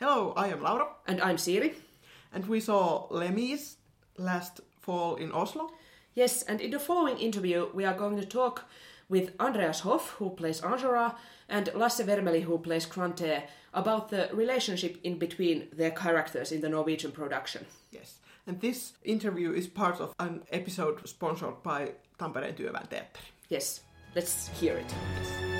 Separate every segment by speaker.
Speaker 1: Hello, I am Laura,
Speaker 2: And I'm Siri.
Speaker 1: and we saw Les Mis last fall in Oslo.
Speaker 2: Yes, and in the following interview, we are going to talk with Andreas Hoff, who plays Enjolras, and Lasse Vermeli, who plays Grantaire, about the relationship in between their characters in the Norwegian production.
Speaker 1: Yes, and this interview is part of an episode sponsored by Tampereen Työväen Teatteri.
Speaker 2: Yes, let's hear it.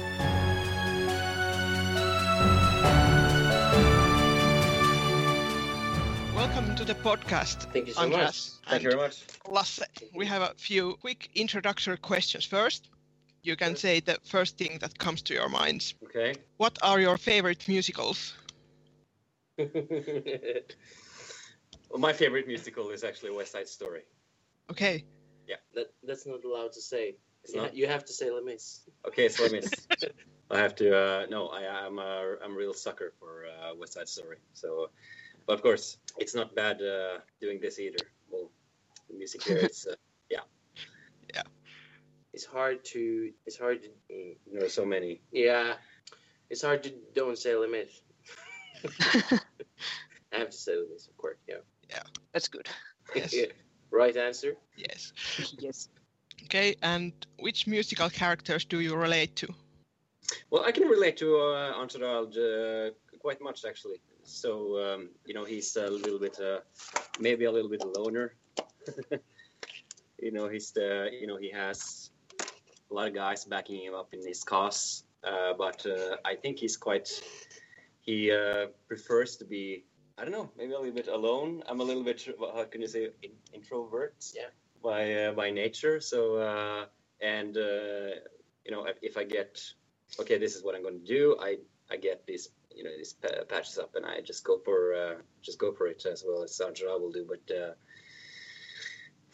Speaker 3: Welcome to the podcast.
Speaker 4: Thank you so
Speaker 3: Andreas
Speaker 4: much. Thank you very much.
Speaker 3: Lasse, we have a few quick introductory questions first. You can say the first thing that comes to your minds.
Speaker 4: Okay.
Speaker 3: What are your favorite musicals?
Speaker 4: well, my favorite musical is actually West Side Story.
Speaker 3: Okay, Yeah.
Speaker 5: That that's not allowed to say.
Speaker 4: It's
Speaker 5: You,
Speaker 4: not?
Speaker 5: you have to say Les Mis.
Speaker 4: Okay, so let me. I have to. Uh, no, I, I'm a I'm a real sucker for uh, West Side Story. So, but of course, it's not bad uh, doing this either. Well, the music here is. Uh, yeah, yeah.
Speaker 5: It's hard to. It's hard to.
Speaker 4: there are so many.
Speaker 5: Yeah, it's hard to don't say Les Mis. I have to say Les Mis, of course. Yeah.
Speaker 6: Yeah, that's good.
Speaker 3: yes,
Speaker 5: Yeah. Right answer.
Speaker 3: yes.
Speaker 6: yes.
Speaker 3: Okay, and which musical characters do you relate to?
Speaker 4: Well, I can relate to uh, Enjolras uh, quite much actually. So um, you know, he's a little bit, uh, maybe a little bit loner. you know, he's the, you know, he has a lot of guys backing him up in his cause, uh, but uh, I think he's quite. He uh, prefers to be. I don't know, maybe a little bit alone. I'm a little bit. How can you say? In, introvert.
Speaker 5: Yeah.
Speaker 4: By uh, by nature. So uh, and uh, you know, if, if I get okay, this is what I'm going to do. I I get these you know these pa- patches up, and I just go for uh, just go for it as well as Sandra will do. But uh,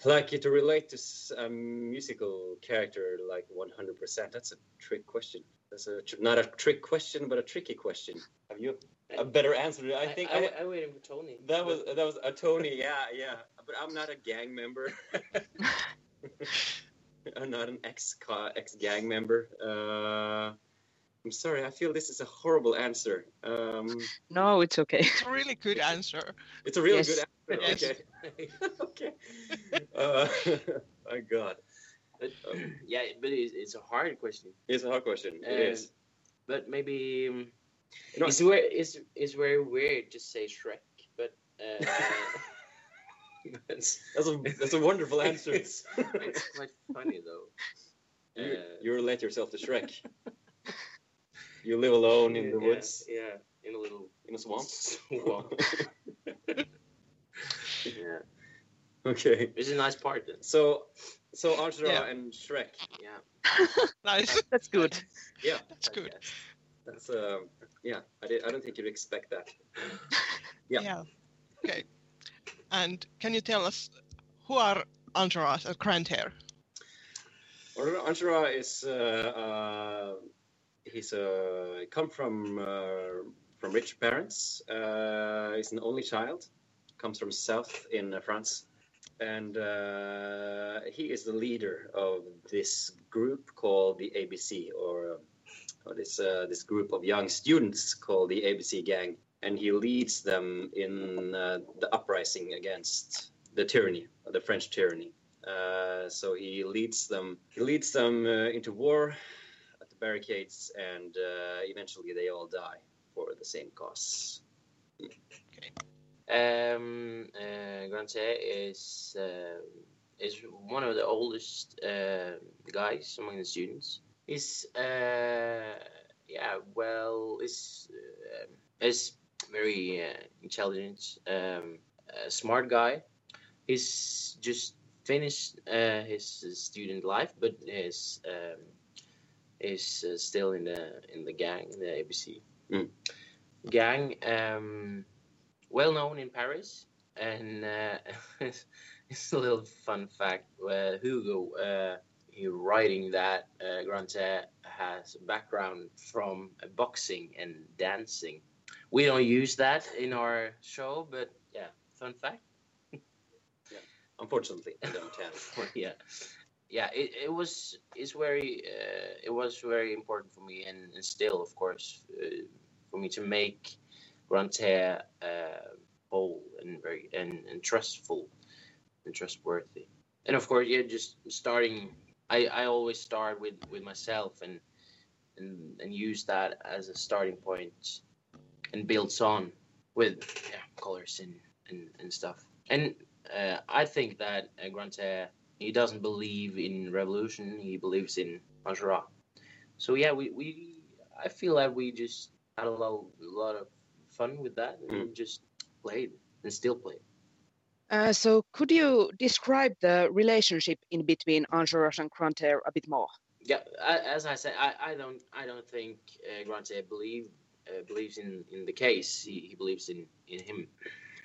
Speaker 4: like you to relate to a musical character like 100%, that's a trick question. That's a tr- not a trick question, but a tricky question. Have you a better answer? I think
Speaker 5: I,
Speaker 4: I,
Speaker 5: I, waiting for Tony.
Speaker 4: that was that was a Tony. Yeah, yeah. But I'm not a gang member. I'm not an ex ex gang member. Uh, I'm sorry. I feel this is a horrible answer. Um,
Speaker 6: No, it's okay.
Speaker 3: It's a really good answer.
Speaker 4: it's a really
Speaker 6: Yes.
Speaker 4: good answer.
Speaker 3: Yes.
Speaker 4: Okay. okay. Uh, my God,
Speaker 5: But, um, yeah, but it's, it's a hard question.
Speaker 4: it's a hard question.
Speaker 5: Uh,
Speaker 4: it is.
Speaker 5: But maybe um,
Speaker 4: You know,
Speaker 5: it's where it's it's very weird to say Shrek, but uh,
Speaker 4: that's, that's a that's a wonderful answer.
Speaker 5: it's, it's quite funny though.
Speaker 4: you,
Speaker 5: Uh,
Speaker 4: you relate yourself to Shrek. You live alone in the
Speaker 5: yeah,
Speaker 4: woods
Speaker 5: Yeah, in a little
Speaker 4: in a swamp.
Speaker 5: swamp. yeah,
Speaker 4: okay.
Speaker 5: it's a nice part then.
Speaker 4: So, so Enjolras
Speaker 3: Yeah.
Speaker 4: and Shrek.
Speaker 5: Yeah,
Speaker 3: Nice.
Speaker 6: That's good.
Speaker 4: Yeah,
Speaker 3: That's good.
Speaker 4: that's um, yeah. I, did, I don't think you'd expect that. Yeah. Yeah.
Speaker 3: Okay. And can you tell us who are Enjolras and Grantaire?
Speaker 4: Well, Enjolras is uh, uh, he's uh, come from uh, from rich parents. Uh, he's an only child. Comes from south in France, and he is the leader of this group called the ABC, or, or this this group of young students called the ABC Gang, and he leads them in uh, the uprising against the tyranny, the French tyranny. Uh, so he leads them. He leads them uh, into war barricades, and uh, eventually they all die for the same cause.
Speaker 5: um, uh, Grantaire is uh, is one of the oldest uh, guys among the students. He's uh, yeah, well, is is very uh, intelligent, um, smart guy. He's just finished his student life, but is um, is uh, still in the in the gang in the ABC
Speaker 4: Mm.
Speaker 5: gang. Um, well known in Paris, and uh, it's a little fun fact. Uh, Hugo, uh, he writing that uh, Grantaire has a background from uh, boxing and dancing. We don't use that in our show, but yeah, fun fact.
Speaker 4: yeah, Unfortunately, I don't have.
Speaker 5: yeah, yeah. It, it was it's very uh, it was very important for me, and, and still, of course, uh, for me to make Grantaire uh, whole and very and, and trustful and trustworthy. And of course, yeah, just starting. I, I always start with, with myself and and and use that as a starting point and builds on with yeah, colors and, and, and stuff. And uh, I think that uh, Grantaire he doesn't believe in revolution. He believes in Enjolras. So yeah, we, we I feel like we just had a lot, a lot of fun with that and just played and still play.
Speaker 2: Uh, so could you describe the relationship in between Enjolras and Grantaire a bit more?
Speaker 5: Yeah, as I said, I, I don't I don't think uh, Grantaire believe uh, believes in, in the case. He, he believes in, in him.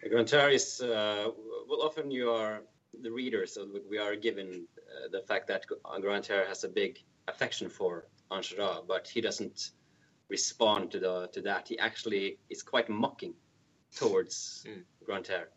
Speaker 4: Grantaire is uh, well. Often you are the reader, so we are given uh, the fact that Grantaire has a big affection for Enjolras, but he doesn't respond to the to that. He actually is quite mocking towards
Speaker 5: Mm.
Speaker 4: Grantaire.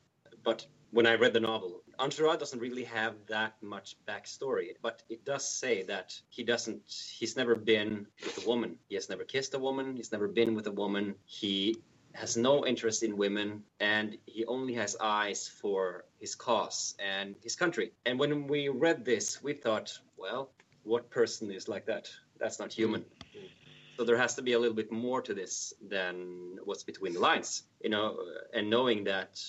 Speaker 4: But when I read the novel, Enjolras doesn't really have that much backstory, but it does say that he doesn't. He's never been with a woman. He has never kissed a woman. He's never been with a woman. He has no interest in women and he only has eyes for his cause and his country. And when we read this, we thought, well, what person is like that? That's not human. So there has to be a little bit more to this than what's between the lines, you know. And knowing that,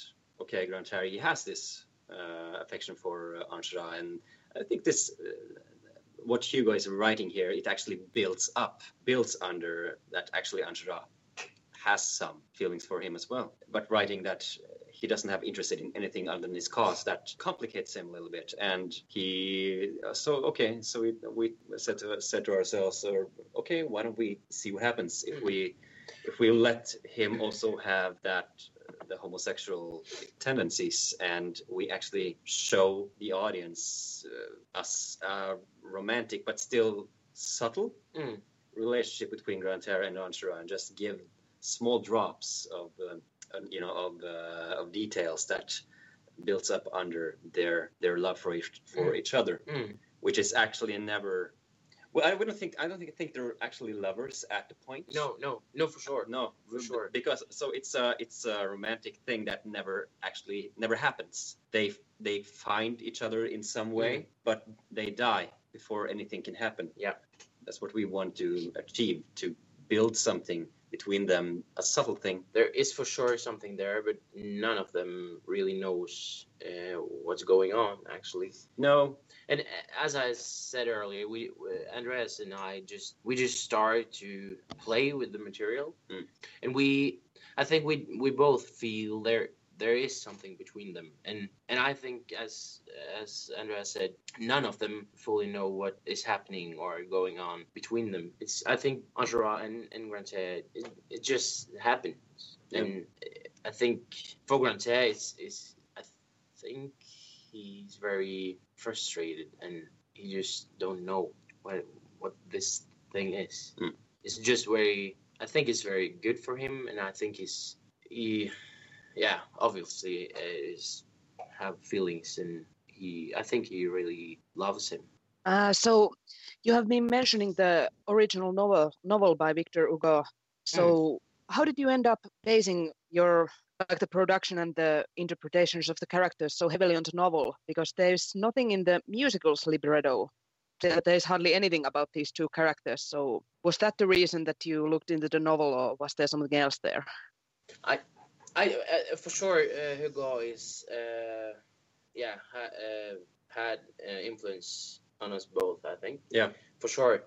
Speaker 4: okay, Grantaire he has this uh, affection for uh, and I think this, uh, what Hugo is writing here, it actually builds up, builds under that actually Enjolras has some feelings for him as well. But writing that he doesn't have interest in anything other than his cause, that complicates him a little bit. And he, so okay, so we, we said to said to ourselves, or okay, why don't we see what happens if we if we let him also have that the homosexual tendencies and we actually show the audience uh, us uh, romantic but still subtle
Speaker 5: Mm.
Speaker 4: relationship between Grantaire and Enjolras and just give small drops of uh, uh, you know of uh, of details that builds up under their their love for each for
Speaker 5: Mm.
Speaker 4: each other,
Speaker 5: Mm.
Speaker 4: which is actually never. Well, I wouldn't think I don't think, think they're actually lovers at the point.
Speaker 5: No, no, no, for sure.
Speaker 4: no,
Speaker 5: For sure.
Speaker 4: Because so it's a it's a romantic thing that never actually never happens. They they find each other in some way, but they die before anything can happen.
Speaker 5: Yeah.
Speaker 4: that's what we want to achieve to build something between them, a subtle thing.
Speaker 5: There is for sure something there, but none of them really knows uh, what's going on actually.
Speaker 4: No,
Speaker 5: And uh, as I said earlier, we uh, Andreas and I just we just started to play with the material,
Speaker 4: Mm.
Speaker 5: and we I think we we both feel there there is something between them, and and I think as as Andreas said, none of them fully know what is happening or going on between them. It's I think Enjolras and and Grantaire it, it just happens,
Speaker 4: Yeah.
Speaker 5: and I think for Grantaire it's, it's I think he's very frustrated and he just don't know what what this thing is.
Speaker 4: Mm.
Speaker 5: It's just very. I think it's very good for him, and I think he's he, yeah, obviously is have feelings, and he. I think he really loves him.
Speaker 2: Uh, so you have been mentioning the original novel novel by Victor Hugo. So how did you end up basing your like the production and the interpretations of the characters so heavily on the novel? Because there's nothing in the musical's libretto. There- There's hardly anything about these two characters. So was that the reason that you looked into the novel, or was there something else there?
Speaker 5: I uh, for sure uh, Hugo is uh, yeah ha, uh, had uh, influence on us both. I think.
Speaker 4: Yeah.
Speaker 5: For sure.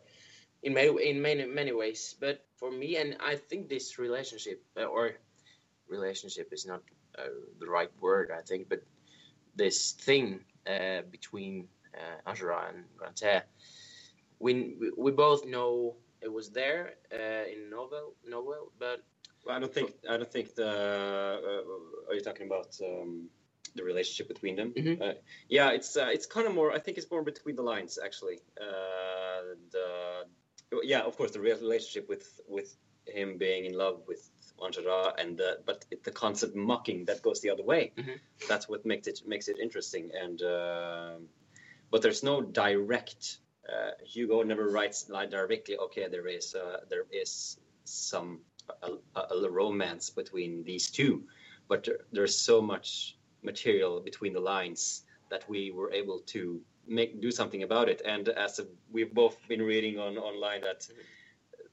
Speaker 5: In many in many many ways, but for me, and I think this relationship uh, or relationship is not uh, the right word. I think, but this thing uh, between uh, and Grantaire, we we both know it was there uh, in novel novel, but
Speaker 4: Well, I don't think I don't think the. Uh, are you talking about um, the relationship between them?
Speaker 5: Mhm.
Speaker 4: Uh, yeah, it's uh, it's kind of more. I think it's more between the lines actually. Uh, the yeah, of course, the real relationship with with him being in love with Enjolras and the but it, the constant mocking that goes the other way.
Speaker 5: Mhm.
Speaker 4: That's what makes it makes it interesting. And um but there's no direct. Uh, Hugo never writes like directly. Okay, there is uh, there is some a, a, romance between these two, but there, there's so much material between the lines that we were able to make do something about it. And as a, we've both been reading on online that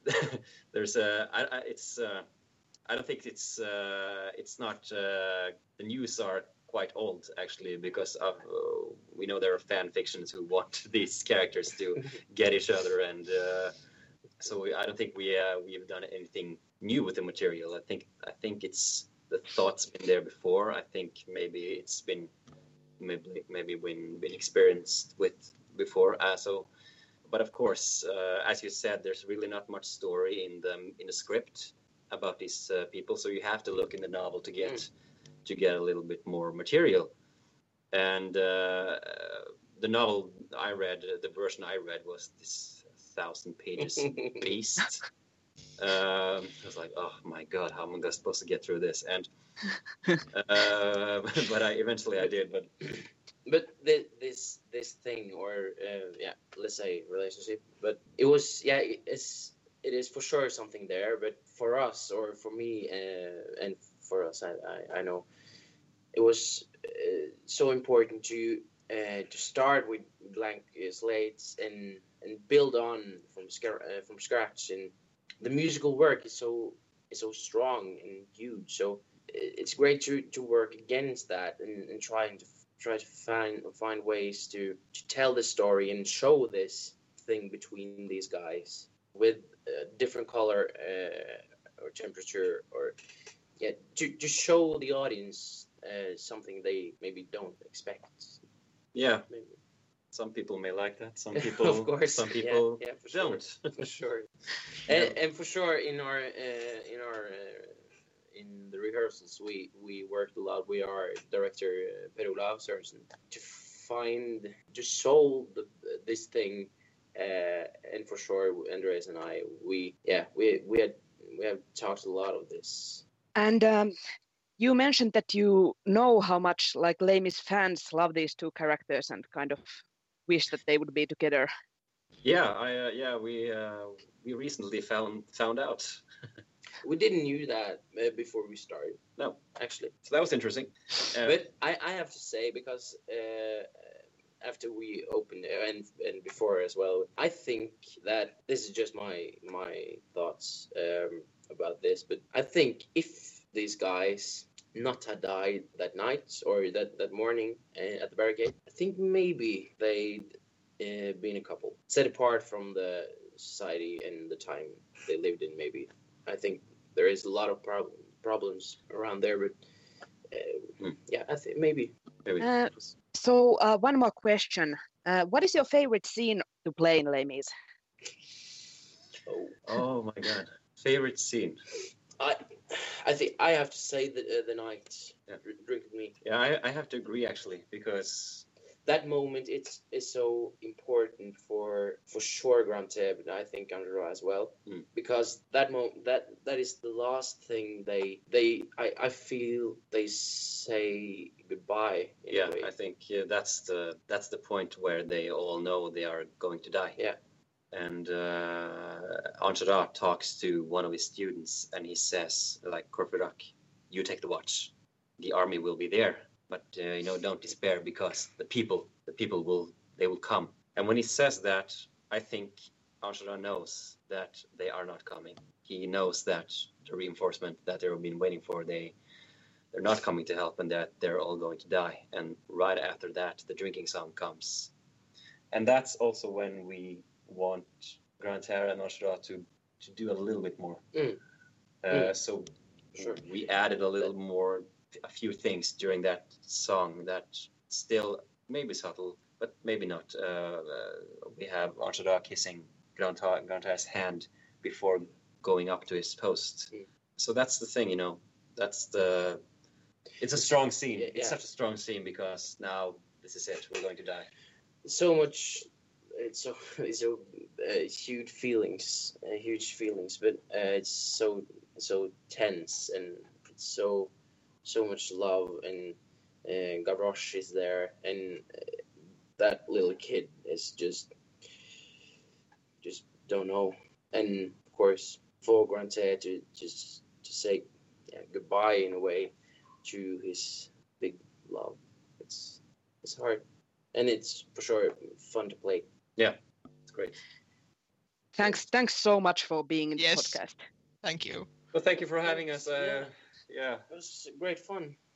Speaker 4: there's a I, I, it's uh, I don't think it's uh, it's not uh, the news are quite old actually because of, uh, we know there are fan fictions who want these characters to get each other and uh, so we, I don't think we we've done anything new with the material. I think I think it's the thoughts been there before. I think maybe it's been maybe maybe been been experienced with before. Uh, so, but of course, uh, as you said, there's really not much story in the in the script about these uh, people. So you have to look in the novel to get mm. to get a little bit more material. And uh, the novel I read, the version I read, was this thousand pages beast. Um, I was like, oh my god, how am I supposed to get through this? And uh, but I eventually I did. But
Speaker 5: but this this thing, or uh, yeah, let's say relationship, but it was yeah, it's it is for sure something there. But for us, or for me, uh, and for us, I, I, I know it was uh, so important to uh, to start with blank slates and and build on from uh, from scratch and the musical work is so is so strong and huge. So it's great to, to work against that and, and trying to try to find find ways to, to tell the story and show this thing between these guys with a different color uh, or temperature or yeah to, to show the audience uh, something they maybe don't expect.
Speaker 4: Yeah. Maybe some people may like that. Some people, of course, some people yeah, yeah, for don't.
Speaker 5: Sure. for sure, and, and, for sure in our uh, in our uh, in the rehearsals we we worked a lot with our director uh, Per Olav Sørensen to find to solve the, this thing. Uh, and for sure, Andreas and I, we yeah, we we had we have talked a lot of this.
Speaker 2: And um, you mentioned that you know how much like Les Mis fans love these two characters and kind of wish that they would be together.
Speaker 4: Yeah, I uh, yeah we uh, we recently found found out.
Speaker 5: we didn't knew that uh, before we started.
Speaker 4: No,
Speaker 5: actually.
Speaker 4: So that was interesting.
Speaker 5: Uh, but I, I have to say because uh, after we opened and and before as well, I think that this is just my my thoughts um, about this. But I think if these guys not had died that night or that, that morning uh, at the barricade, I think maybe they'd uh, been a couple. Set apart from the society and the time they lived in, maybe. I think there is a lot of prob- problems around there, but uh, hmm. yeah, I think maybe. maybe.
Speaker 2: Uh, so, uh, one more question. Uh, what is your favorite scene to play in Les Mis?
Speaker 4: Oh. oh my god. Favorite scene?
Speaker 5: I I think I have to say that uh, the night
Speaker 4: yeah.
Speaker 5: drink with me.
Speaker 4: Yeah, I, I have to agree actually because
Speaker 5: that moment it's is so important for for sure Grantaire and I think Enjolras as well
Speaker 4: mm.
Speaker 5: because that moment that that is the last thing they they I, I feel they say goodbye.
Speaker 4: Yeah, I think yeah, that's the that's the point where they all know they are going to die.
Speaker 5: Yeah
Speaker 4: and uh, talks to one of his students, and he says, like Courfeyrac, you take the watch. The army will be there, but uh, you know, don't despair because the people, the people will, they will come. And when he says that, I think Enjolras knows that they are not coming. He knows that the reinforcement that they've been waiting for, they they're not coming to help, and that they're all going to die. And right after that, the drinking song comes, and that's also when we want Grantaire and Enjolras to to do a little bit more.
Speaker 5: Mm.
Speaker 4: Uh, mm. So sure. we added a little more, a few things during that song that still maybe subtle, but maybe not. Uh, uh, we have Enjolras kissing Grantaire's hand before going up to his post. Mm. So that's the thing, you know. That's the. It's a strong scene. Yeah, it's such a strong scene because now this is it. We're going to die.
Speaker 5: So much it's so it's so uh, huge feelings, uh, huge feelings, but uh, it's so so tense and it's so so much love and uh, Gavroche is there and uh, that little kid is just just don't know and of course for Grantaire to just to say yeah, goodbye in a way to his big love. It's it's hard, and it's for sure fun to play.
Speaker 4: Yeah, it's great.
Speaker 6: Thanks, thanks so much for being in
Speaker 3: Yes.
Speaker 6: the podcast.
Speaker 3: Thank you.
Speaker 4: Well, thank you for having us. Uh,
Speaker 5: Yeah.
Speaker 4: yeah.
Speaker 5: It was great fun.